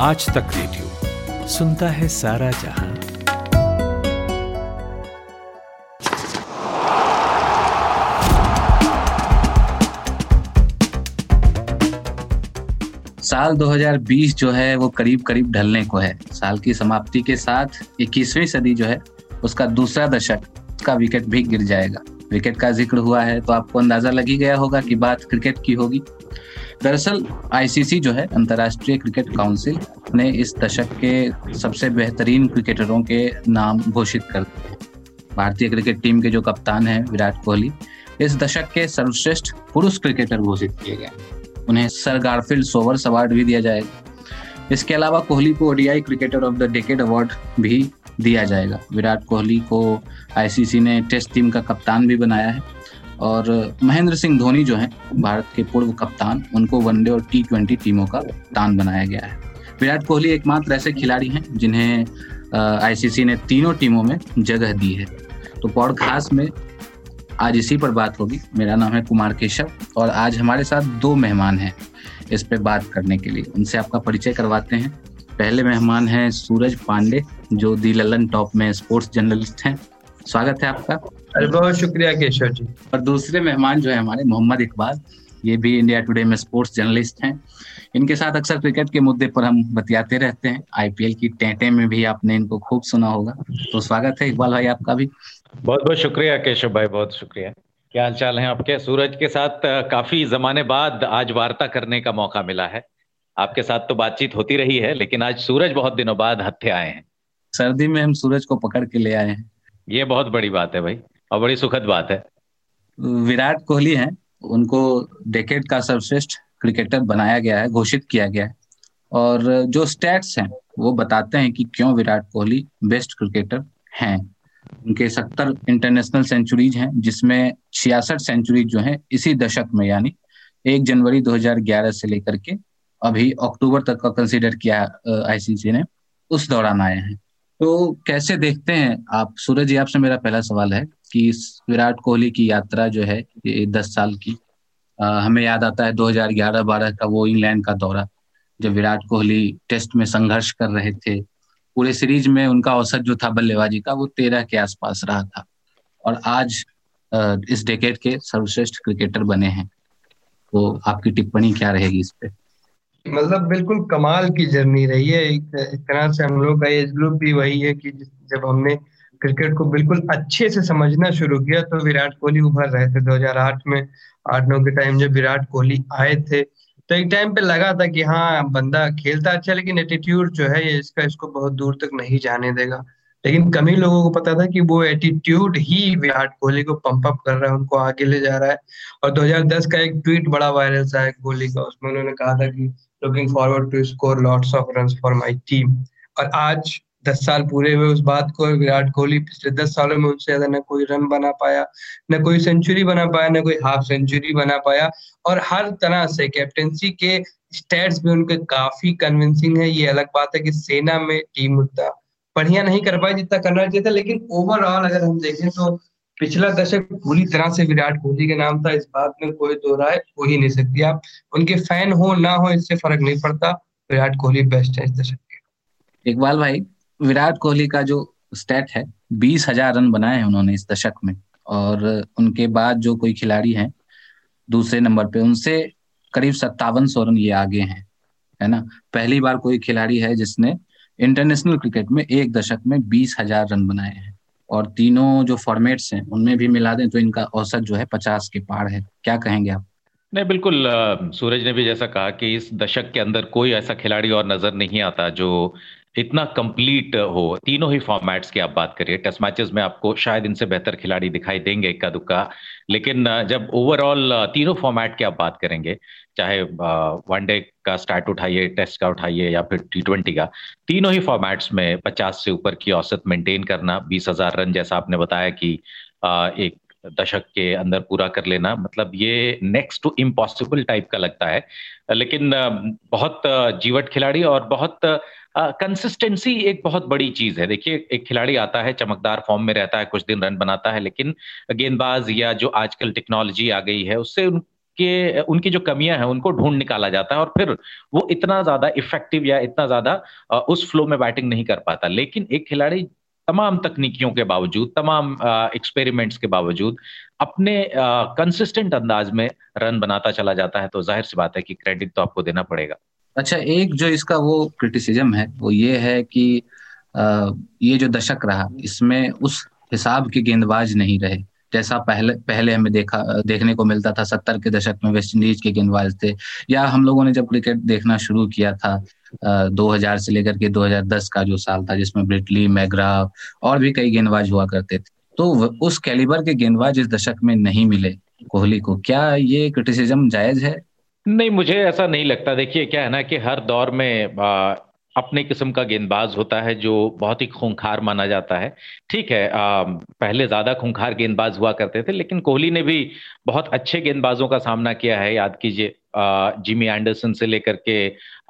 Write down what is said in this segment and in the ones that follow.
आज तक रेडियो। सुनता है सारा जहाँ। साल 2020 जो है, वो करीब करीब ढलने को है। साल की समाप्ति के साथ 21वीं सदी जो है, उसका दूसरा दशक का विकेट भी गिर जाएगा। विकेट का ज़िक्र हुआ है तो आपको अंदाज़ा लग ही गया होगा कि बात क्रिकेट की होगी। दरअसल आईसीसी जो है, अंतर्राष्ट्रीय क्रिकेट काउंसिल ने इस दशक के सबसे बेहतरीन क्रिकेटरों के नाम घोषित कर दिए भारतीय क्रिकेट टीम के जो कप्तान हैं, विराट कोहली, इस दशक के सर्वश्रेष्ठ पुरुष क्रिकेटर घोषित किए गए उन्हें सर गारफील्ड सोवर्स अवार्ड भी दिया जाएगा। इसके अलावा कोहली को ODI cricketer of the decade award भी दिया जाएगा। विराट कोहली को आईसीसी ने टेस्ट टीम का कप्तान भी बनाया है। और महेंद्र सिंह धोनी जो है, भारत के पूर्व कप्तान, उनको वनडे और टी ट्वेंटी टीमों का कप्तान बनाया गया है। विराट कोहली एकमात्र ऐसे खिलाड़ी हैं, जिन्हें आईसीसी ने तीनों टीमों में जगह दी है। तो पॉडकास्ट में आज इसी पर बात होगी। मेरा नाम है कुमार केशव और आज हमारे साथ दो मेहमान हैं इस पे बात करने के लिए। उनसे आपका परिचय करवाते हैं। पहले मेहमान हैं सूरज पांडे, जो दी ललन टॉप में स्पोर्ट्स जर्नलिस्ट हैं। स्वागत है आपका। अरे बहुत शुक्रिया केशव जी। और दूसरे मेहमान जो है हमारे मोहम्मद इकबाल ये भी इंडिया टुडे में स्पोर्ट्स जर्नलिस्ट हैं। इनके साथ अक्सर क्रिकेट के मुद्दे पर हम बतियाते रहते हैं। आईपीएल की टेंटे में भी आपने इनको खूब सुना होगा। तो स्वागत है इकबाल भाई आपका भी। बहुत बहुत शुक्रिया केशव भाई बहुत शुक्रिया। क्या हाल चाल है आपके? सूरज के साथ काफ़ी जमाने बाद आज वार्ता करने का मौका मिला है। आपके साथ तो बातचीत होती रही है लेकिन आज सूरज बहुत दिनों बाद हत्थे आए हैं। सर्दी में हम सूरज को पकड़ के ले आए हैं। ये बहुत बड़ी बात है भाई। और बड़ी सुखद बात है। विराट कोहली हैं, उनको डेकेड का सर्वश्रेष्ठ क्रिकेटर बनाया गया है, घोषित किया गया है। और जो स्टैट्स हैं, वो बताते हैं कि क्यों विराट कोहली बेस्ट क्रिकेटर हैं। उनके सत्तर इंटरनेशनल सेंचुरीज हैं, जिसमें छियासठ सेंचुरीज जो हैं, इसी दशक में, यानी एक जनवरी 2011 से लेकर के अभी अक्टूबर तक का कंसीडर किया आईसीसी ने, उस दौरान आए हैं। तो कैसे देखते हैं आप? सूरज जी आपसे मेरा पहला सवाल है कि विराट कोहली की यात्रा जो है ये दस साल की आ, हमें याद आता है 2011-12 का वो इंग्लैंड का दौरा जब विराट कोहली टेस्ट में संघर्ष कर रहे थे। पूरे सीरीज़ में उनका औसत जो था बल्लेबाजी का वो तेरह के आसपास रहा था। और आज इस डेकेड के सर्वश्रेष्ठ क्रिकेटर बने हैं। तो आपकी टिप्पणी क्या रहेगी इस पे? मतलब बिल्कुल कमाल की जर्नी रही है। एक, तरह से हम लोग का एज ग्रुप भी वही है कि जब हमने क्रिकेट को बिल्कुल अच्छे से समझना शुरू किया तो विराट कोहली उभर रहे थे 2008 में, आठ नौ के टाइम जब विराट कोहली आए थे। तो एक टाइम पे लगा था कि हाँ बंदा खेलता अच्छा लेकिन एटीट्यूड जो है ये इसका, इसको बहुत दूर तक नहीं जाने देगा। लेकिन कमी लोगों को पता था कि वो एटीट्यूड ही विराट कोहली को पंप अप कर रहा है, उनको आगे ले जा रहा है। और 2010 का एक ट्वीट बड़ा वायरल सा है कोहली का, उसमें उन्होंने कहा था कि looking forward to score lots of run for my team और आज दस साल पूरे हुए उस बात को, विराट कोहली पिछले दस सालों में उनसे ज़्यादा न कोई रन बना पाया, न कोई सेंचुरी बना पाया, न कोई हाफ़ सेंचुरी बना पाया। और हर तरह से कैप्टेंसी के स्टेट्स भी उनके काफ़ी कन्विंसिंग है। ये अलग बात है कि सेना में टीम उतना बढ़िया नहीं कर पाए जितना करना चाहिए था। लेकिन ओवरऑल अगर हम देखें तो पिछला दशक पूरी तरह से विराट कोहली के नाम था। इस बात में कोई दो राय हो ही नहीं सकती। आप उनके फ़ैन हो ना हो, इससे फ़र्क नहीं पड़ता। विराट कोहली बेस्ट है इस दशक के। इकबाल भाई विराट कोहली का जो स्टेट है, बीस हज़ार रन बनाए हैं उन्होंने इस दशक में। और उनके बाद जो कोई खिलाड़ी हैं, दूसरे नंबर पे, उनसे करीब सत्तावन सौ रन ये आगे हैं, है ना? पहली बार कोई खिलाड़ी है जिसने इंटरनेशनल क्रिकेट में एक दशक में बीस हज़ार रन बनाए हैं। और तीनों जो फॉर्मेट्स हैं, उनमें भी मिला दें तो इनका औसत जो है पचास के पार है। क्या कहेंगे आप? नहीं, बिल्कुल सूरज ने भी जैसा कहा कि इस दशक के अंदर कोई ऐसा खिलाड़ी और नज़र नहीं आता जो इतना कंप्लीट हो। तीनों ही फॉर्मेट्स की आप बात करिए। टेस्ट मैचेस में आपको शायद इनसे बेहतर खिलाड़ी दिखाई देंगे इक्का दुक्का। लेकिन जब ओवरऑल तीनों फॉर्मेट की आप बात करेंगे, चाहे वनडे का स्टार्ट उठाइए टेस्ट का उठाइए या फिर टी ट्वेंटी का, तीनों ही फॉर्मेट्स में पचास से ऊपर की औसत मेंटेन करना, बीस हज़ार रन जैसा आपने बताया कि एक दशक के अंदर पूरा कर लेना मतलब ये नेक्स्ट टू इम्पॉसिबल टाइप का लगता है। लेकिन बहुत जीवट खिलाड़ी और बहुत कंसिस्टेंसी uh, एक बहुत बड़ी चीज़ है। देखिए एक खिलाड़ी आता है चमकदार फॉर्म में रहता है कुछ दिन रन बनाता है लेकिन गेंदबाज या जो आजकल टेक्नोलॉजी आ गई है उससे के उनकी जो कमियाँ हैं उनको ढूंढ निकाला जाता है और फिर वो इतना ज़्यादा इफ़ेक्टिव या इतना ज़्यादा उस फ्लो में बैटिंग नहीं कर पाता। लेकिन एक खिलाड़ी तमाम तकनीकियों के बावजूद तमाम एक्सपेरिमेंट्स के बावजूद अपने कंसिस्टेंट अंदाज में रन बनाता चला जाता है तो ज़ाहिर सी बात है कि क्रेडिट तो आपको देना पड़ेगा। अच्छा एक जो इसका वो क्रिटिसिज्म है, वो ये है कि ये जो दशक रहा, इसमें उस हिसाब के गेंदबाज नहीं रहे। जैसा पहले पहले हमें देखा, देखने को मिलता था, सत्तर के दशक में वेस्ट इंडीज के गेंदबाज थे। या हम लोगों ने जब क्रिकेट देखना शुरू किया था दो हज़ार से लेकर के 2010 का जो साल था, जिसमें ब्रिटली मैग्रा और भी कई गेंदबाज हुआ करते थे तो उस कैलिबर के गेंदबाज इस दशक में नहीं मिले कोहली को। क्या ये क्रिटिसिज्म जायज़ है? नहीं मुझे ऐसा नहीं लगता। देखिए क्या है ना कि हर दौर में आ, अपने किस्म का गेंदबाज होता है जो बहुत ही खूंखार माना जाता है। ठीक है आ, पहले ज़्यादा खूंखार गेंदबाज हुआ करते थे लेकिन कोहली ने भी बहुत अच्छे गेंदबाजों का सामना किया है याद कीजिए। जिमी एंडरसन से लेकर के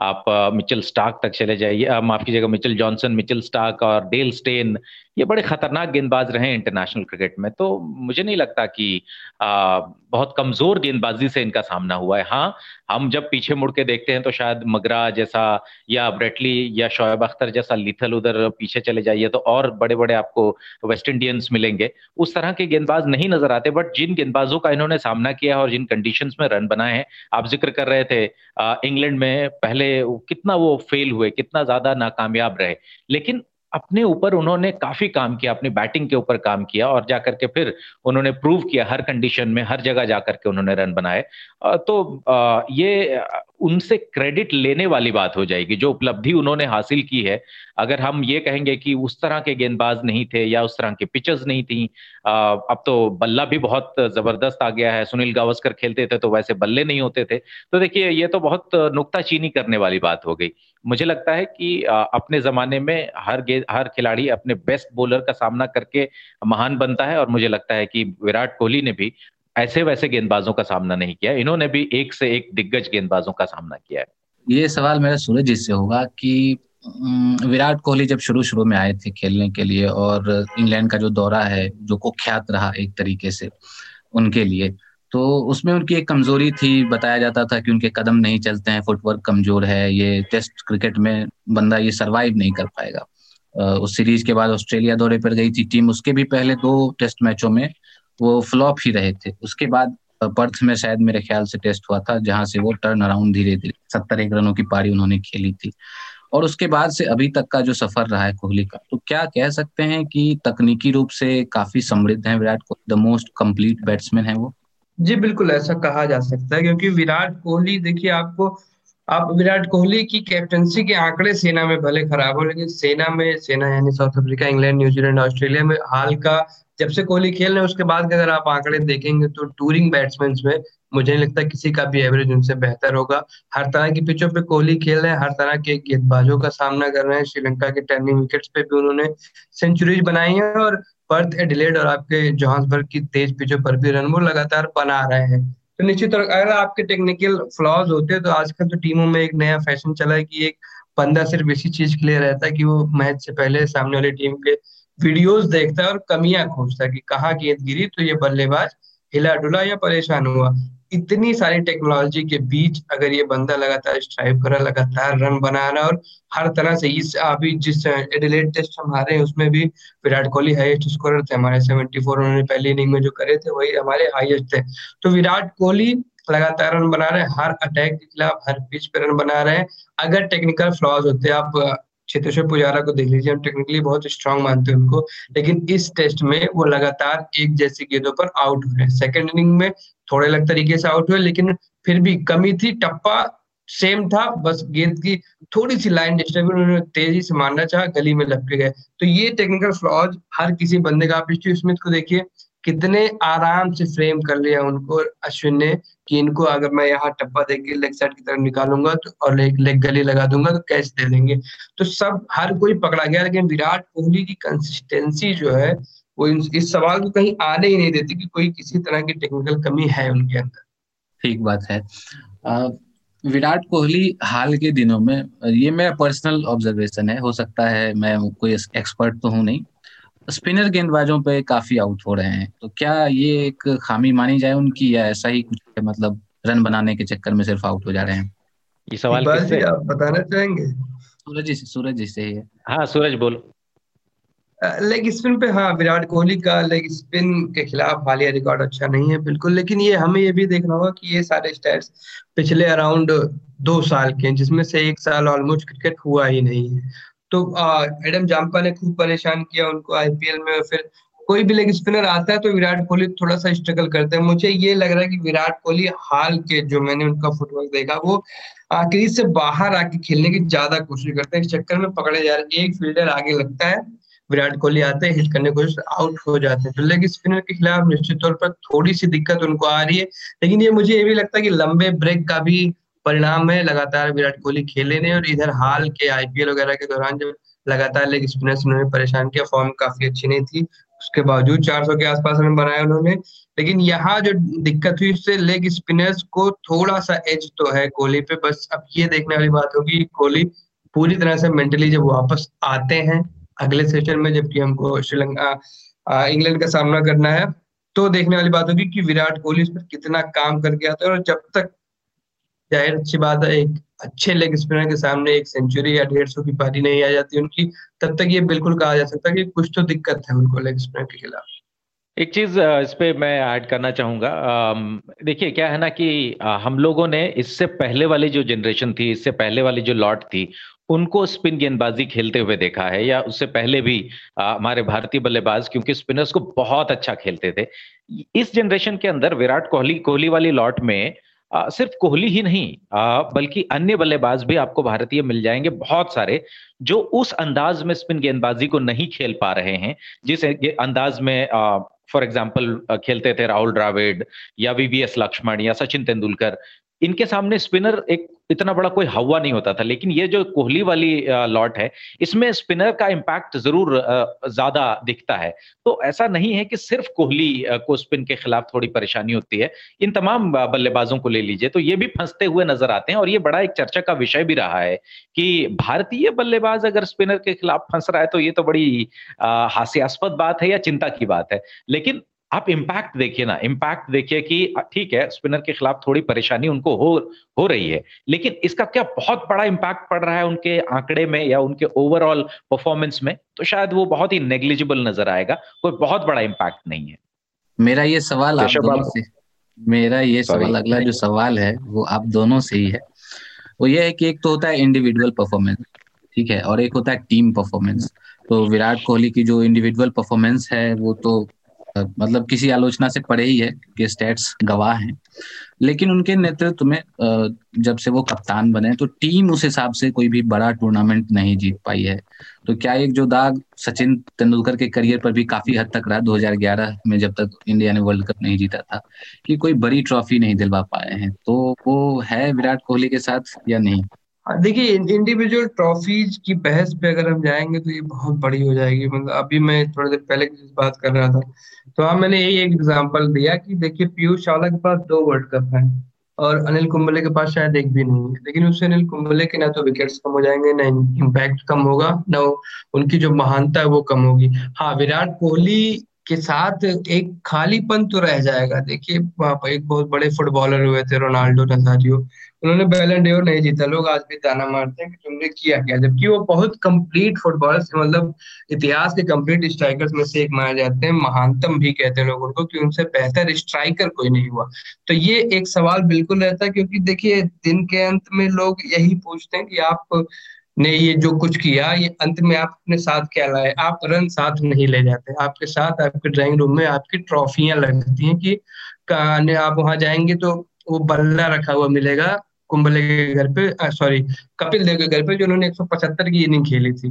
आप मिचेल स्टार्क तक चले जाइए। माफ़ कीजिएगा मिचेल जॉनसन मिचेल स्टार्क और डेल स्टेन ये बड़े खतरनाक गेंदबाज रहे इंटरनेशनल क्रिकेट में। तो मुझे नहीं लगता कि आ, बहुत कमज़ोर गेंदबाजी से इनका सामना हुआ है। हाँ हम जब पीछे मुड़ के देखते हैं तो शायद मगरा जैसा या ब्रेटली या शोएब अख्तर जैसा लिथल उधर पीछे चले जाइए तो और बड़े बड़े आपको वेस्ट इंडियंस मिलेंगे। उस तरह के गेंदबाज नहीं नज़र आते बट जिन गेंदबाजों का इन्होंने सामना किया है और जिन कंडीशन में रन बनाए हैं आप ज़िक्र कर रहे थे इंग्लैंड में पहले कितना वो फेल हुए, कितना ज़्यादा नाकामयाब रहे। लेकिन अपने ऊपर उन्होंने काफ़ी काम किया, अपनी बैटिंग के ऊपर काम किया और जाकर के फिर उन्होंने प्रूव किया, हर कंडीशन में, हर जगह जाकर के उन्होंने रन बनाए। तो ये उनसे क्रेडिट लेने वाली बात हो जाएगी, जो उपलब्धि उन्होंने हासिल की है। अगर हम ये कहेंगे कि उस तरह के गेंदबाज नहीं थे या उस तरह के पिचेस नहीं थी अब तो बल्ला भी बहुत ज़बरदस्त आ गया है, सुनील गावस्कर खेलते थे तो वैसे बल्ले नहीं होते थे। तो देखिए, ये तो बहुत नुकताचीनी करने वाली बात हो गई। मुझे लगता है कि अपने जमाने में हर हर खिलाड़ी अपने बेस्ट बॉलर का सामना करके महान बनता है और मुझे लगता है कि विराट कोहली ने भी ऐसे वैसे गेंदबाजों का सामना नहीं किया। इन्होंने भी एक से एक दिग्गज गेंदबाजों का सामना किया है। ये सवाल मेरा सूरज जी से होगा कि विराट कोहली जब शुरू शुरू में आए थे खेलने के लिए और इंग्लैंड का जो दौरा है, जो कुख्यात रहा एक तरीके से उनके लिए तो उसमें उनकी एक कमज़ोरी थी, बताया जाता था कि उनके कदम नहीं चलते हैं फुटवर्क कमज़ोर है, ये टेस्ट क्रिकेट में बंदा ये सरवाइव नहीं कर पाएगा। उस सीरीज़ के बाद ऑस्ट्रेलिया दौरे पर गई थी टीम उसके भी पहले दो टेस्ट मैचों में वो फ्लॉप ही रहे थे। उसके बाद पर्थ में शायद मेरे ख्याल से टेस्ट हुआ था, जहाँ से वो टर्न अराउंड धीरे धीरे, सत्तर एक रनों की पारी उन्होंने खेली थी। और उसके बाद से अभी तक का जो सफ़र रहा है कोहली का तो क्या कह सकते हैं कि तकनीकी रूप से काफ़ी समृद्ध है Virat Kohli the most complete batsman है वो। जी, बिल्कुल ऐसा कहा जा सकता है, क्योंकि विराट कोहली, देखिए आपको, आप विराट कोहली की कैप्टनसी के आंकड़े सेना में भले खराब हो, लेकिन सेना में, सेना यानी South Africa, England, New Zealand, Australia में हाल का जब से कोहली खेल रहे उसके बाद अगर आप आंकड़े देखेंगे तो टूरिंग बैट्समैन में मुझे नहीं लगता किसी का भी एवरेज उनसे बेहतर होगा। हर तरह की पिचों पे कोहली खेल रहे हैं, हर तरह के गेंदबाजों का सामना कर रहे हैं, श्रीलंका के टर्निंग विकेट्स पे भी उन्होंने सेंचुरीज बनाई है और पर्थ एडिलेड और आपके जोहान्सबर्ग की तेज पिचों पर भी रन वो लगातार बना रहे हैं। तो निश्चित तौर, अगर आपके टेक्निकल फ्लॉज होते तो आजकल तो टीमों में एक नया फ़ैशन चला है कि एक बंदा सिर्फ़ इसी चीज़ के लिए रहता है कि वो मैच से पहले सामने वाली टीम के वीडियोस देखता है और कमियाँ खोजता है कि कहाँ गेंद गिरी तो ये बल्लेबाज हिला डुला या परेशान हुआ। इतनी सारी टेक्नोलॉजी के बीच अगर ये बंदा लगातार स्ट्राइव कर लगातार रन बना रहा और हर तरह से इस, अभी जिस एडिलेट टेस्ट हम हारे हैं, उसमें भी विराट कोहली हाईएस्ट स्कोरर थे, हमारे 74 उन्होंने पहली इनिंग में जो करे थे, वही हमारे हाईएस्ट थे। तो विराट कोहली लगातार रन बना रहे हैं, हर अटैक के खिलाफ, हर पिच पे रन बना रहे हैं। अगर टेक्निकल फ्लॉज होते, आप चेतेश्वर पुजारा को देख लीजिए हम टेक्निकली बहुत स्ट्रांग मानते हैं उनको, लेकिन इस टेस्ट में वो लगातार एक जैसी गेंदों पर आउट हो रहे हैं। सेकेंड इनिंग में थोड़े अलग तरीके से आउट हुए, लेकिन फिर भी कमी थी, टप्पा सेम था, बस गेंद की थोड़ी सी लाइन डिस्टर्ब उन्होंने तेज़ी से मारना चाहा, गली में लपके गए। तो ये टेक्निकल फ्लॉज हर किसी बंदे का आप स्टीव स्मिथ को देखिए कितने आराम से फ्रेम कर लिया उनको, अश्विन ने, कि इनको अगर मैं यहाँ टप्पा देके लेग साइड की तरफ़ निकालूँगा तो और लेग लेग गली लगा दूँगा तो कैच दे देंगे? तो सब, हर कोई पकड़ा गया, लेकिन विराट कोहली की कंसिस्टेंसी जो है, वो इस सवाल को कहीं आने ही नहीं देती कि कोई किसी तरह की टेक्निकल कमी है उनके अंदर। ठीक बात है। विराट कोहली हाल के दिनों में, ये मेरा पर्सनल ऑब्जर्वेशन है, हो सकता है मैं कोई एक्सपर्ट तो हूँ नहीं स्पिनर गेंदबाजों पे काफ़ी आउट हो रहे हैं। तो क्या ये एक खामी मानी जाए उनकी या ऐसा ही कुछ है मतलब रन बनाने के चक्कर में सिर्फ़ आउट हो जा रहे हैं? ये सवाल किससे? आप बताना चाहेंगे? सूरज जी सूरज जी से ही है। हाँ सूरज बोलो। लेग स्पिन पे हाँ विराट कोहली का लेग स्पिन के खिलाफ हालिया रिकॉर्ड अच्छा नहीं है बिल्कुल। लेकिन ये हमें ये भी देखना होगा कि ये सारे स्टैट्स पिछले अराउंड दो साल के हैं जिसमें से एक साल ऑलमोस्ट क्रिकेट हुआ ही नहीं है। तो एडम जाम्पा ने खूब परेशान किया उनको आईपीएल में फिर कोई भी लेग स्पिनर आता है तो विराट कोहली थोड़ा सा स्ट्रगल करते हैं। मुझे ये लग रहा है कि विराट कोहली हाल के जो मैंने उनका फुटवर्क देखा, वो क्रीज से बाहर आके खेलने की ज़्यादा कोशिश करते हैं। इस चक्कर में पकड़े जा रहे हैं एक फील्डर आगे लगता है, विराट कोहली आते हैं हिट करने की कोशिश आउट हो जाते हैं। तो लेग स्पिनर के खिलाफ निश्चित तौर पर थोड़ी सी दिक्कत उनको आ रही है। लेकिन ये मुझे ये भी लगता है कि लंबे ब्रेक का भी परिणाम है, लगातार विराट कोहली खेले नहीं और इधर हाल के आईपीएल वगैरह के दौरान जब लगातार लेग स्पिनर्स उन्होंने परेशान किया फॉर्म काफ़ी अच्छी नहीं थी, उसके बावजूद 400 के आसपास रन बनाए उन्होंने। लेकिन यहाँ जो दिक्कत हुई, उससे लेग स्पिनर्स को थोड़ा सा एज तो है कोहली पे, बस अब ये देखने वाली बात होगी कोहली पूरी तरह से मेंटली जब वापस आते हैं, अगले सेशन में जबकि हमको श्रीलंका इंग्लैंड का सामना करना है तो देखने वाली बात होगी कि विराट कोहली इस पर कितना काम करके आता है और जब तक ज़ाहिर अच्छी बात है, एक अच्छे लेग स्पिनर के सामने एक सेंचुरी या डेढ़ सौ की पारी नहीं आ जाती उनकी, तब तक ये बिल्कुल कहा जा सकता है कि कुछ तो दिक्कत है उनको लेग स्पिनर के खिलाफ। एक चीज़ इस पे मैं ऐड करना चाहूँगा। देखिए, क्या है ना कि हम लोगों ने इससे पहले वाली जो जनरेशन थी, इससे पहले वाली जो लॉट थी, उनको स्पिन गेंदबाजी खेलते हुए देखा है, या उससे पहले भी हमारे भारतीय बल्लेबाज, क्योंकि स्पिनर्स को बहुत अच्छा खेलते थे। इस जनरेशन के अंदर विराट कोहली कोहली वाली लॉट में आ, सिर्फ़ कोहली ही नहीं आ, बल्कि अन्य बल्लेबाज भी आपको भारतीय मिल जाएँगे बहुत सारे जो उस अंदाज में स्पिन गेंदबाजी को नहीं खेल पा रहे हैं जिस अंदाज में फॉर एग्ज़ाम्पल खेलते थे राहुल द्राविड या वीवीएस लक्ष्मण या सचिन तेंदुलकर इनके सामने स्पिनर एक इतना बड़ा कोई हवा नहीं होता था। लेकिन ये जो कोहली वाली लॉट है, इसमें स्पिनर का इम्पैक्ट ज़रूर ज़्यादा दिखता है। तो ऐसा नहीं है कि सिर्फ़ कोहली को स्पिन के खिलाफ थोड़ी परेशानी होती है। इन तमाम बल्लेबाजों को ले लीजिए तो ये भी फंसते हुए नज़र आते हैं। और ये बड़ा एक चर्चा का विषय भी रहा है कि भारतीय बल्लेबाज अगर स्पिनर के खिलाफ फंस रहा है तो ये तो बड़ी हास्यास्पद बात है या चिंता की बात है। लेकिन आप इम्पैक्ट देखिए ना इम्पैक्ट देखिए कि ठीक है स्पिनर के खिलाफ थोड़ी परेशानी उनको हो हो रही है लेकिन इसका क्या बहुत बड़ा इम्पैक्ट पड़ रहा है उनके आंकड़े में या उनके ओवरऑल परफॉर्मेंस में? तो शायद वो बहुत ही नेग्लिजिबल नज़र आएगा कोई बहुत बड़ा इम्पैक्ट नहीं है। मेरा ये सवाल आप दोनों से मेरा ये सवाल अगला जो सवाल है वो आप दोनों से ही है। वो ये है कि एक तो होता है इंडिविजुअल परफॉर्मेंस ठीक है और एक होता है टीम परफॉर्मेंस तो विराट कोहली की जो इंडिविजुअल परफॉर्मेंस है वो तो मतलब किसी आलोचना से परे ही है कि स्टेट्स गवाह हैं। लेकिन उनके नेतृत्व में जब से वो कप्तान बने तो टीम उस हिसाब से कोई भी बड़ा टूर्नामेंट नहीं जीत पाई है। तो क्या एक जो दाग सचिन तेंदुलकर के करियर पर भी काफ़ी हद तक रहा 2011 में जब तक इंडिया ने वर्ल्ड कप नहीं जीता था, कि कोई बड़ी ट्रॉफी नहीं दिलवा पाए हैं तो वो है विराट कोहली के साथ या नहीं? देखिए इंडिविजुअल ट्रॉफीज की बहस पे अगर हम जाएँगे तो ये बहुत बड़ी हो जाएगी। मतलब अभी मैं थोड़ी देर पहले जिस बात कर रहा था तो हाँ मैंने यही एक एग्जांपल दिया कि देखिए, पीयूष चावला के पास दो वर्ल्ड कप हैं और अनिल कुंबले के पास शायद एक भी नहीं है। लेकिन उससे अनिल कुंबले के ना तो विकेट्स कम हो जाएँगे, ना इम्पैक्ट कम होगा, ना उनकी जो महानता है वो कम होगी। हाँ विराट कोहली के साथ एक खालीपन तो रह जाएगा। देखिए एक बहुत बड़े फुटबॉलर हुए थे, रोनाल्डो नजारियो उन्होंने बैलन डेवर नहीं जीता। लोग आज भी ताना मारते हैं कि तुमने किया क्या? जबकि वो बहुत कंप्लीट फुटबॉलर मतलब इतिहास के कंप्लीट स्ट्राइकर्स में से एक माने जाते हैं। महानतम भी कहते हैं लोग उनको कि उनसे बेहतर स्ट्राइकर कोई नहीं हुआ। तो ये एक सवाल बिल्कुल रहता है, क्योंकि देखिए, दिन के अंत में लोग यही पूछते हैं कि आप ने ये जो कुछ किया, ये अंत में आप अपने साथ क्या लाए? आप रन साथ नहीं ले जाते। आपके साथ, आपके ड्राइंग रूम में आपकी ट्रॉफियाँ लगती हैं कि आप वहाँ जाएँगे तो वो बल्ला रखा हुआ मिलेगा कुंबले के घर पे सॉरी कपिल देव के घर पे जो उन्होंने 175 की इनिंग खेली थी।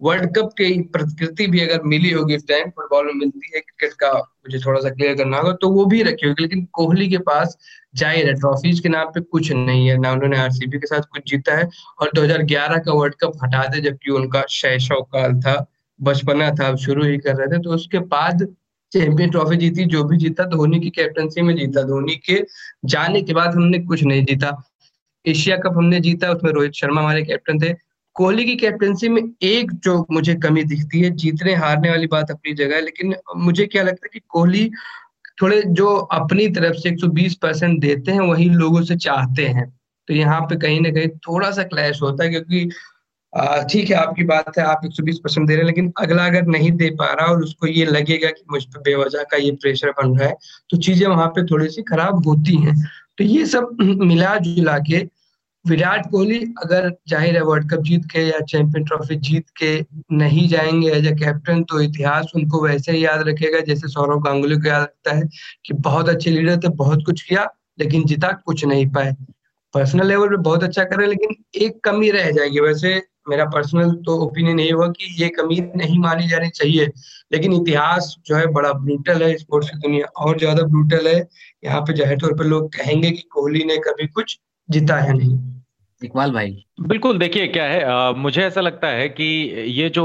वर्ल्ड कप की प्रकृति भी अगर मिली होगी इस टाइम फुटबॉल में मिलती है क्रिकेट का मुझे थोड़ा सा क्लियर करना होगा तो वो भी रखी होगी, लेकिन कोहली के पास ज़ाहिर है ट्रॉफीज के नाम पे कुछ नहीं है, ना उन्होंने आरसीबी के साथ कुछ जीता है, और 2011 का वर्ल्ड कप हटा दे, जबकि उनका शैशव काल था, बचपना था, अब शुरू ही कर रहे थे तो उसके बाद चैंपियन ट्रॉफी जीती, जो भी जीता, धोनी की कैप्टनसी में जीता, धोनी के जाने के बाद हमने कुछ नहीं जीता। एशिया कप हमने जीता, उसमें रोहित शर्मा हमारे कैप्टन थे कोहली की कैप्टनसी में एक जो मुझे कमी दिखती है, जीतने, हारने वाली बात अपनी जगह है, लेकिन मुझे क्या लगता है कि कोहली थोड़े जो अपनी तरफ़ से 120 परसेंट देते हैं, वही लोगों से चाहते हैं। तो यहाँ पे कहीं ना कहीं थोड़ा सा क्लैश होता है, क्योंकि ठीक है, आपकी बात है, आप 120 परसेंट दे रहे हैं, लेकिन अगला अगर नहीं दे पा रहा और उसको ये लगेगा कि मुझ पर बेवजह का ये प्रेशर बन रहा है तो चीज़ें वहाँ पे थोड़ी सी खराब होती हैं। तो ये सब मिला जुला के विराट कोहली अगर ज़ाहिर है वर्ल्ड कप जीत के या चैंपियन ट्रॉफी जीत के नहीं जाएँगे एज ए कैप्टन तो इतिहास उनको वैसे ही याद रखेगा, जैसे सौरव गांगुली को याद रखता है कि बहुत अच्छे लीडर थे, बहुत कुछ किया, लेकिन जीता कुछ नहीं पाए। पर्सनल लेवल पे बहुत अच्छा कर लेकिन एक कमी रह जाएगी। वैसे मेरा पर्सनल तो ओपिनियन यही हुआ कि ये कमी नहीं मानी जानी चाहिए, लेकिन इतिहास जो है बड़ा ब्रूटल है स्पोर्ट्स की दुनिया और ज़्यादा ब्रूटल है। यहाँ पे ज़ाहिर तौर पर लोग कहेंगे कि कोहली ने कभी कुछ जीता है नहीं। इकबाल भाई। बिल्कुल देखिए क्या है आ, मुझे ऐसा लगता है कि ये जो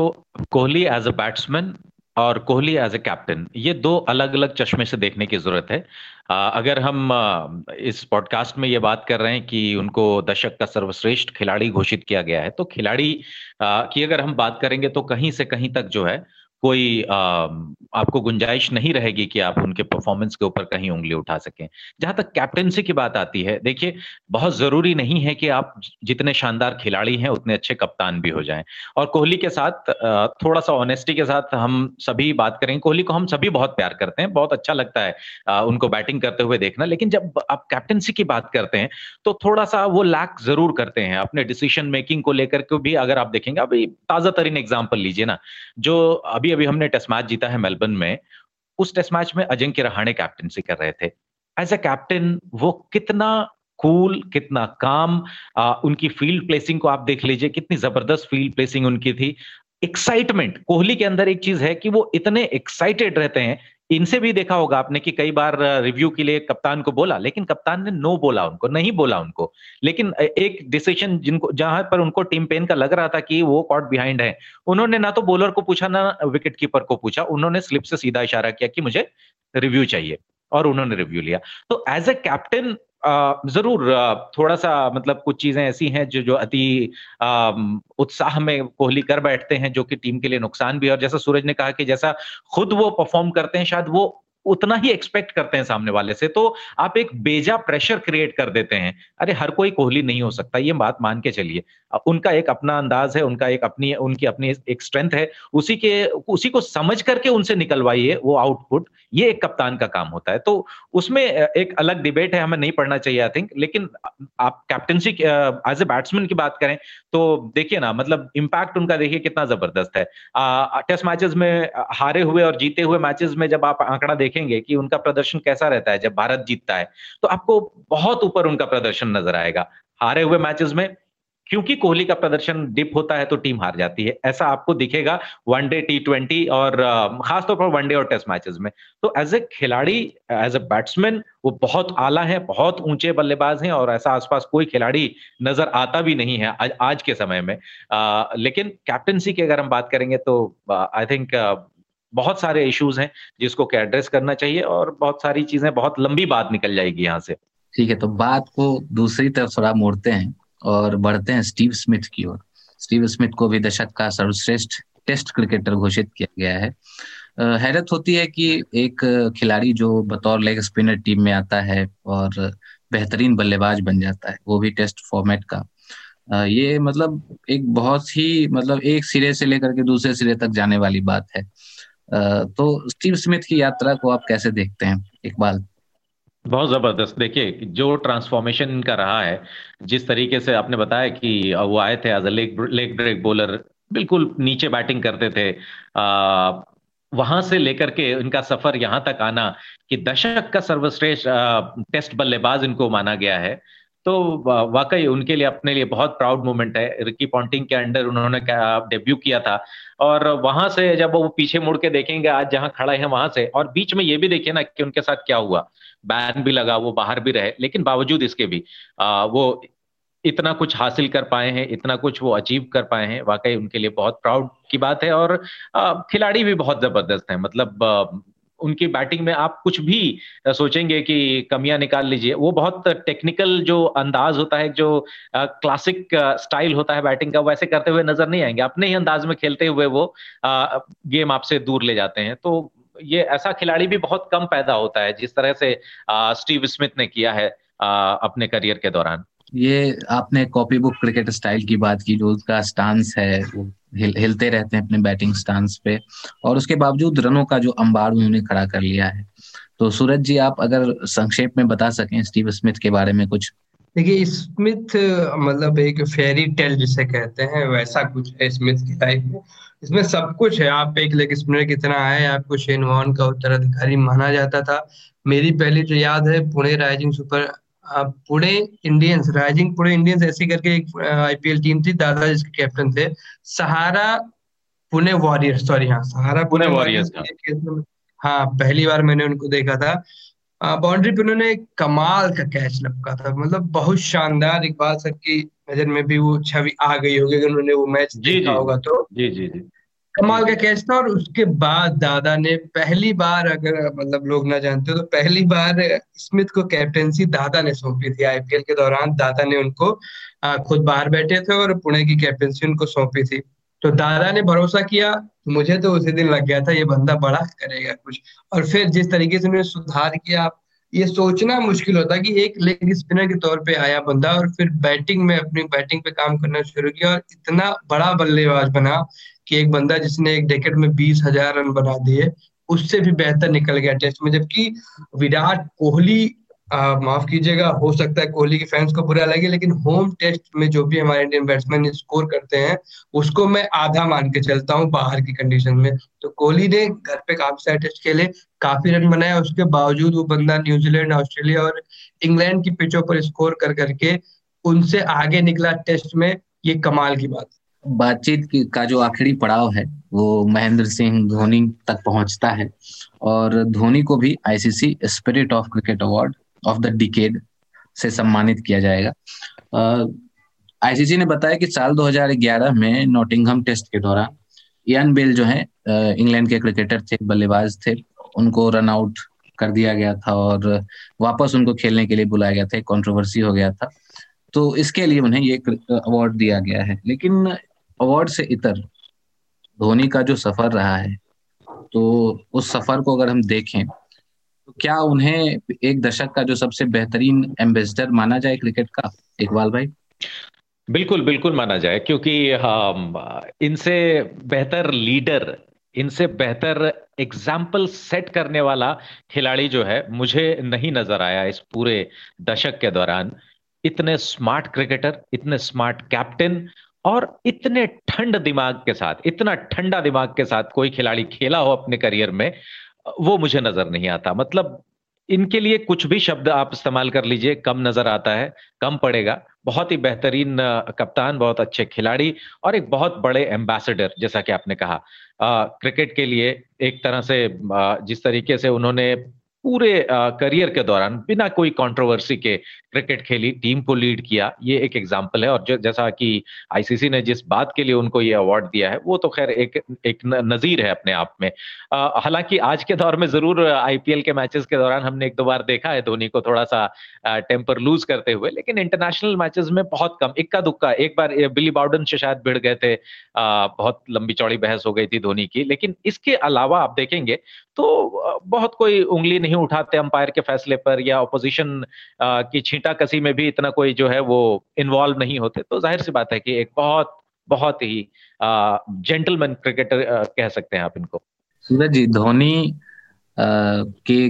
कोहली एज अ बैट्समैन और कोहली एज ए कैप्टन ये दो अलग अलग चश्मे से देखने की ज़रूरत है। आ, अगर हम आ, इस पॉडकास्ट में ये बात कर रहे हैं कि उनको दशक का सर्वश्रेष्ठ खिलाड़ी घोषित किया गया है तो खिलाड़ी आ, की अगर हम बात करेंगे तो कहीं से कहीं तक जो है कोई आ, आपको गुंजाइश नहीं रहेगी कि आप उनके परफॉर्मेंस के ऊपर कहीं उंगली उठा सकें। जहाँ तक कैप्टनसी की बात आती है देखिए बहुत ज़रूरी नहीं है कि आप जितने शानदार खिलाड़ी हैं उतने अच्छे कप्तान भी हो जाएँ। और कोहली के साथ थोड़ा सा ऑनेस्टी के साथ हम सभी बात करें कोहली को हम सभी बहुत प्यार करते हैं बहुत अच्छा लगता है उनको बैटिंग करते हुए देखना। लेकिन जब आप कैप्टनसी की बात करते हैं तो थोड़ा सा वो लैक ज़रूर करते हैं अपने डिसीज़न मेकिंग को लेकर के भी। अगर आप देखेंगे अभी ताज़ा तरीन एग्ज़ाम्पल लीजिए ना जो अभी अभी हमने टेस्ट मैच जीता है मेलबर्न में उस टेस्ट मैच में अजिंक्य रहाणे कैप्टनसी कर रहे थे। एज अ कैप्टन वो कितना कूल cool, कितना काम आ, उनकी फ़ील्ड प्लेसिंग को आप देख लीजिए कितनी ज़बरदस्त फ़ील्ड प्लेसिंग उनकी थी। एक्साइटमेंट कोहली के अंदर एक चीज़ है कि वो इतने एक्साइटेड रहते हैं इनसे भी देखा होगा आपने कि कई बार रिव्यू के लिए कप्तान को बोला, लेकिन कप्तान ने नो बोला उनको, नहीं बोला उनको। लेकिन एक डिसीज़न जिनको, जहाँ पर उनको टीम पेन का लग रहा था कि वो कॉट बिहाइंड है। उन्होंने ना तो बॉलर को पूछा, ना विकेट कीपर को पूछा, उन्होंने स्लिप से सीधा इशारा किया कि मुझे रिव्यू चाहिए, और उन्होंने रिव्यू लिया। तो एज ए कैप्टन ज़रूर थोड़ा सा मतलब कुछ चीज़ें ऐसी हैं जो जो अति उत्साह में कोहली कर बैठते हैं, जो कि टीम के लिए नुकसान भी है। और जैसा सूरज ने कहा कि जैसा खुद वो परफॉर्म करते हैं, शायद वो उतना ही एक्सपेक्ट करते हैं सामने वाले से तो आप एक बेजा प्रेशर क्रिएट कर देते हैं। अरे, हर कोई कोहली नहीं हो सकता, ये बात मान के चलिए। उनका एक अपना अंदाज है, उनका एक अपनी, उनकी अपनी एक स्ट्रेंथ है, उसी के, उसी को समझ करके उनसे निकलवाइए वो आउटपुट ये एक कप्तान का काम होता है। तो उसमें एक अलग डिबेट है, हमें नहीं पढ़ना चाहिए आई थिंक लेकिन आप कैप्टनसी एज ए बैट्समैन की बात करें तो देखिए ना मतलब इम्पैक्ट उनका देखिए कितना ज़बरदस्त है। टेस्ट मैचेस में हारे हुए और जीते हुए मैचेस में जब आप आंकड़ा देखेंगे कि उनका प्रदर्शन कैसा रहता है जब भारत जीतता है। तो आपको बहुत ऊपर उनका प्रदर्शन नज़र आएगा। हारे हुए मैचेस में क्योंकि कोहली का प्रदर्शन डिप होता है तो टीम हार जाती है। ऐसा आपको दिखेगा वनडे टी ट्वेंटी और खासतौर पर वनडे और टेस्ट मैचेस में। तो एज ए खिलाड़ी एज ए बैट्समैन वो बहुत आला है बहुत ऊँचे बल्लेबाज हैं और ऐसा आसपास कोई खिलाड़ी नज़र आता भी नहीं है आज, आज के समय में। आ, लेकिन कैप्टनसी की अगर हम बात करेंगे तो आई थिंक बहुत सारे इश्यूज़ हैं जिसको के एड्रेस करना चाहिए और बहुत सारी चीज़ें बहुत लंबी बात निकल जाएगी यहाँ से। ठीक है तो बात को दूसरी तरफ़ थोड़ा मोड़ते हैं और बढ़ते हैं स्टीव स्मिथ की ओर। स्टीव स्मिथ को भी दशक का सर्वश्रेष्ठ टेस्ट क्रिकेटर घोषित किया गया है। हैरत होती है कि एक खिलाड़ी जो बतौर लेग स्पिनर टीम में आता है और बेहतरीन बल्लेबाज बन जाता है, वो भी टेस्ट फॉर्मेट का। ये मतलब एक बहुत ही मतलब एक सिरे से लेकर के दूसरे सिरे तक जाने वाली बात है। तो स्टीव स्मिथ की यात्रा को आप कैसे देखते हैं इकबाल? बहुत ज़बरदस्त। देखिए जो ट्रांसफॉर्मेशन इनका रहा है जिस तरीके से आपने बताया कि वो आए थे as a leg leg break bowler बिल्कुल नीचे बैटिंग करते थे। आ, वहाँ से लेकर के इनका सफ़र यहाँ तक आना कि दशक का सर्वश्रेष्ठ टेस्ट बल्लेबाज इनको माना गया है। तो वाकई उनके लिए अपने लिए बहुत प्राउड मोमेंट है। रिकी पॉन्टिंग के अंडर उन्होंने डेब्यू किया था। और वहाँ से जब वो पीछे मुड़ के देखेंगे आज जहाँ खड़े हैं वहाँ से। और बीच में ये भी देखिए ना कि उनके साथ क्या हुआ। बैन भी लगा वो बाहर भी रहे। लेकिन बावजूद इसके भी आ, वो इतना कुछ हासिल कर पाए हैं इतना कुछ वो अचीव कर पाए हैं। वाकई उनके लिए बहुत प्राउड की बात है। और खिलाड़ी भी बहुत ज़बरदस्त है। मतलब उनकी बैटिंग में आप कुछ भी सोचेंगे कि कमियाँ निकाल लीजिए। वो बहुत टेक्निकल जो अंदाज होता है, जो क्लासिक स्टाइल होता है बैटिंग का, वैसे करते हुए नज़र नहीं आएँगे। अपने ही अंदाज में खेलते हुए वो गेम आपसे दूर ले जाते हैं। तो ये ऐसा खिलाड़ी भी बहुत कम पैदा होता है, जिस तरह से स्टीव स्मिथ ने किया है अपने करियर के दौरान। ये आपने कॉपी बुक क्रिकेट स्टाइल की बात की जो उसका स्टांस है वो हिल, हिलते रहते हैं अपने बैटिंग स्टांस पे। और उसके बावजूद रनों का जो अंबार उन्होंने खड़ा कर लिया है। तो सूरज जी आप अगर संक्षेप में बता सकें स्टीव स्मिथ के बारे में कुछ। देखिए स्मिथ मतलब एक फेरी टेल जिसे कहते हैं वैसा कुछ है स्मिथ की टाइप में। इसमें सब कुछ है। आप एक लेग स्पिनर कितना है आपको शेन वॉन का उत्तराधिकारी माना जाता था। मेरी पहली जो याद है Pune Rising Super Pune Indians Rising Pune Indians ऐसी करके एक आईपीएल टीम थी दादा जिसके कैप्टन थे। सहारा पुणे वॉरियर्स सॉरी हाँ सहारा पुणे वॉरियर्स हाँ। पहली बार मैंने उनको देखा था। बाउंड्री पे उन्होंने कमाल का कैच लपका था। मतलब बहुत शानदार इकबाल सर की नज़र में भी वो छवि आ गई होगी अगर उन्होंने वो मैच देखा होगा तो। जी जी जी। कमाल का कैच था और उसके बाद दादा ने पहली बार अगर मतलब लोग ना जानते तो पहली बार स्मिथ को कैप्टेंसी दादा ने सौंपी थी। आईपीएल के दौरान दादा ने उनको खुद बाहर बैठे थे और पुणे की कैप्टेंसी उनको सौंपी थी। तो दादा ने भरोसा किया, मुझे तो उसी दिन लग गया था, ये बंदा बड़ा करेगा कुछ। और फिर जिस तरीके से उन्होंने सुधार किया, ये सोचना मुश्किल होता कि एक लेग स्पिनर के तौर पे आया बंदा और फिर बैटिंग में, अपनी बैटिंग पे काम करना शुरू किया और इतना बड़ा बल्लेबाज बना कि एक बंदा जिसने एक डेकेट में बीस हज़ार रन बना दिए, उससे भी बेहतर निकल गया टेस्ट में। जबकि विराट कोहली माफ़ कीजिएगा, हो सकता है कोहली के फैंस को बुरा लगे, लेकिन होम टेस्ट में जो भी हमारे इंडियन बैट्समैन स्कोर करते हैं, उसको मैं आधा मान के चलता हूँ बाहर की कंडीशन में। तो कोहली ने घर पे काफ़ी सारे टेस्ट खेले, काफ़ी रन बनाया, उसके बावजूद वो बंदा न्यूजीलैंड, ऑस्ट्रेलिया और इंग्लैंड की पिचों पर स्कोर कर करके उनसे आगे निकला टेस्ट में, ये कमाल की बात। बातचीत का जो आखिरी पड़ाव है, वो महेंद्र सिंह धोनी तक पहुँचता है। और धोनी को भी ICC spirit of cricket award of the decade से सम्मानित किया जाएगा। आईसीसी ने बताया कि साल 2011 में नोटिंगहम टेस्ट के दौरान इयान बेल जो है इंग्लैंड के क्रिकेटर थे, बल्लेबाज थे, उनको रन आउट कर दिया गया था और वापस उनको खेलने के लिए बुलाया गया था कंट्रोवर्सी हो गया था। तो इसके लिए उन्हें ये अवार्ड दिया गया है। लेकिन अवार्ड से इतर धोनी का जो सफ़र रहा है तो उस सफ़र को अगर हम देखें तो क्या उन्हें एक दशक का जो सबसे बेहतरीन एम्बेसडर माना जाए क्रिकेट का, इकबाल भाई? बिल्कुल बिल्कुल माना जाए, क्योंकि इनसे बेहतर लीडर, इनसे बेहतर एग्ज़ाम्पल सेट करने वाला खिलाड़ी जो है, मुझे नहीं नज़र आया इस पूरे दशक के दौरान। इतने स्मार्ट क्रिकेटर इतने स्मार्ट कैप्टन और इतने ठंड दिमाग के साथ इतना ठंडा दिमाग के साथ कोई खिलाड़ी खेला हो अपने करियर में वो मुझे नज़र नहीं आता। मतलब इनके लिए कुछ भी शब्द आप इस्तेमाल कर लीजिए कम नज़र आता है कम पड़ेगा। बहुत ही बेहतरीन कप्तान बहुत अच्छे खिलाड़ी और एक बहुत बड़े एम्बेसडर जैसा कि आपने कहा। आ, क्रिकेट के लिए एक तरह से आ, जिस तरीके से उन्होंने पूरे करियर के दौरान बिना कोई कंट्रोवर्सी के क्रिकेट खेली टीम को लीड किया, ये एक एग्ज़ाम्पल है। और जैसा कि आईसीसी ने जिस बात के लिए उनको ये अवार्ड दिया है, वो तो खैर एक एक नजीर है अपने आप में। हालाँकि आज के दौर में ज़रूर आईपीएल के मैचेस के दौरान हमने एक दो बार देखा है धोनी को थोड़ा सा टेम्पर लूज करते हुए, लेकिन इंटरनेशनल मैचेस में बहुत कम, इक्का दुक्का। एक बार बिली बाउडन से शायद भिड़ गए थे बहुत लंबी चौड़ी बहस हो गई थी धोनी की। लेकिन इसके अलावा आप देखेंगे तो बहुत कोई उंगली नहीं उठाते अंपायर के फैसले पर या ऑपोजिशन की छींटा कसी में भी इतना कोई जो है वो इन्वॉल्व नहीं होते। तो ज़ाहिर सी बात है कि एक बहुत बहुत ही जेंटलमैन क्रिकेटर कह सकते हैं आप इनको। सूरज जी, धोनी के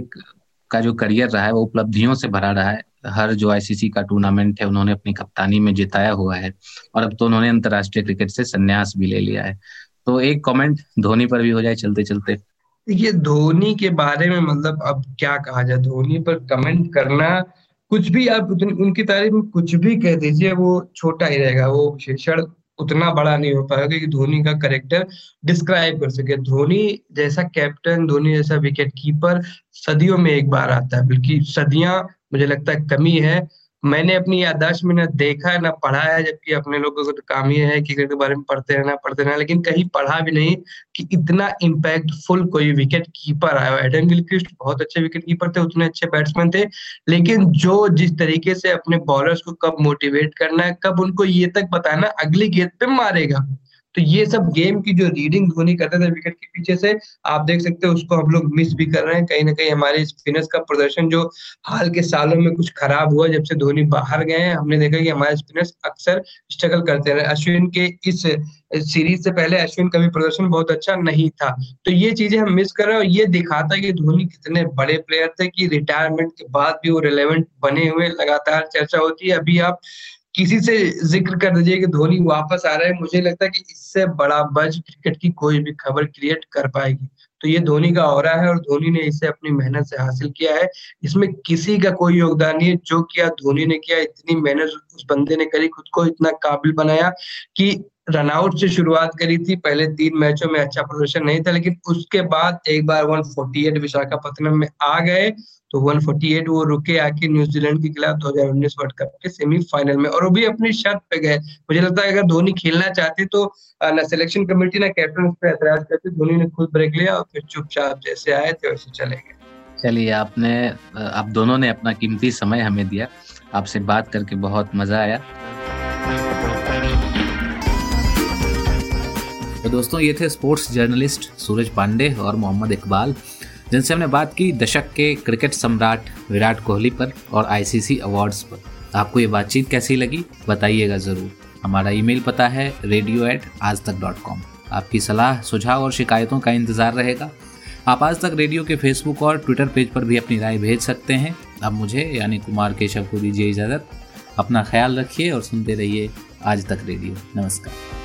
का जो करियर रहा है वो उपलब्धियों से भरा रहा है। हर जो आईसीसी का टूर्नामेंट है, उन्होंने अपनी कप्तानी में जिताया हुआ है और अब तो उन्होंने अंतरराष्ट्रीय क्रिकेट से संन्यास भी ले लिया है। तो एक कमेंट धोनी पर भी हो जाए चलते चलते देखिए, धोनी के बारे में मतलब अब क्या कहा जाए? धोनी पर कमेंट करना कुछ भी आप उनकी तारीफ़ में कुछ भी कह दीजिए, वो छोटा ही रहेगा। वो विशेषण उतना बड़ा नहीं हो पाएगा कि धोनी का करेक्टर डिस्क्राइब कर सके। धोनी जैसा कैप्टन धोनी जैसा विकेट कीपर सदियों में एक बार आता है। बल्कि सदियाँ, मुझे लगता है, कमी है। मैंने अपनी याददाश्त में ना देखा, ना पढ़ा है, जबकि अपने लोगों को तो काम ये है क्रिकेट के बारे में पढ़ते रहना पढ़ते रहना, लेकिन कहीं पढ़ा भी नहीं कि इतना इम्पैक्टफुल कोई विकेट कीपर आया एडम गिलक्रिस्ट बहुत अच्छे विकेट कीपर थे, उतने अच्छे बैट्समैन थे, लेकिन जो जिस तरीके से अपने बॉलर्स को कब मोटिवेट करना है, कब उनको ये तक बताना, अगली गेंद पे मारेगा। तो ये सब गेम की जो रीडिंग धोनी करते थे विकेट के पीछे से, आप देख सकते हैं उसको हम लोग मिस भी कर रहे हैं। कहीं ना कहीं हमारे स्पिनर्स का प्रदर्शन जो हाल के सालों में कुछ खराब हुआ, जब से धोनी बाहर गए हैं, हमने देखा कि हमारे स्पिनर्स अक्सर स्ट्रगल करते रहे। अश्विन के इस सीरीज़ से पहले अश्विन का भी प्रदर्शन बहुत अच्छा नहीं था। तो ये चीज़ें हम मिस कर रहे हैं और ये दिखाता है कि धोनी कितने बड़े प्लेयर थे कि रिटायरमेंट के बाद भी वो रिलेवेंट बने हुए, लगातार चर्चा होती है। अभी आप किसी से ज़िक्र कर दीजिए कि धोनी वापस आ रहा है। मुझे लगता है कि इससे बड़ा बज क्रिकेट की कोई भी खबर क्रिएट कर पाएगी। तो ये धोनी का और है और धोनी ने इसे अपनी मेहनत से हासिल किया है। इसमें किसी का कोई योगदान नहीं है। जो किया, धोनी ने किया, इतनी मेहनत उस बंदे ने करी, खुद को इतना काबिल बनाया कि रनआउट से शुरुआत करी थी। पहले तीन मैचों में अच्छा प्रदर्शन नहीं था, लेकिन उसके बाद एक बार 148 विशाखापत्तनम में आ गए तो 148 वो रुके आके न्यूजीलैंड के खिलाफ 2019 वर्ल्ड कप के सेमीफाइनल में। और वो भी अपनी शर्त पे गए। मुझे लगता है अगर धोनी खेलना चाहते तो ना सिलेक्शन कमेटी ना कैप्टन उस पर एतराज़ करते। धोनी ने खुद ब्रेक लिया और फिर चुपचाप जैसे आए थे, वैसे चले गए। चलिए, आपने आप दोनों ने अपना कीमती समय हमें दिया। आपसे बात करके बहुत मज़ा आया। तो दोस्तों, ये थे स्पोर्ट्स जर्नलिस्ट सूरज पांडे और मोहम्मद इकबाल, जिनसे हमने बात की दशक के क्रिकेट सम्राट विराट कोहली पर और आईसीसी अवार्ड्स पर। आपको ये बातचीत कैसी लगी? बताइएगा ज़रूर। हमारा ईमेल पता है रेडियो एट आज तक डॉट कॉम आपकी सलाह, सुझाव और शिकायतों का इंतज़ार रहेगा। आप आज तक रेडियो के फेसबुक और ट्विटर पेज पर भी अपनी राय भेज सकते हैं। अब मुझे, यानी कुमार केशव को दीजिए इजाज़त। अपना ख्याल रखिए और सुनते रहिए आज तक रेडियो नमस्कार।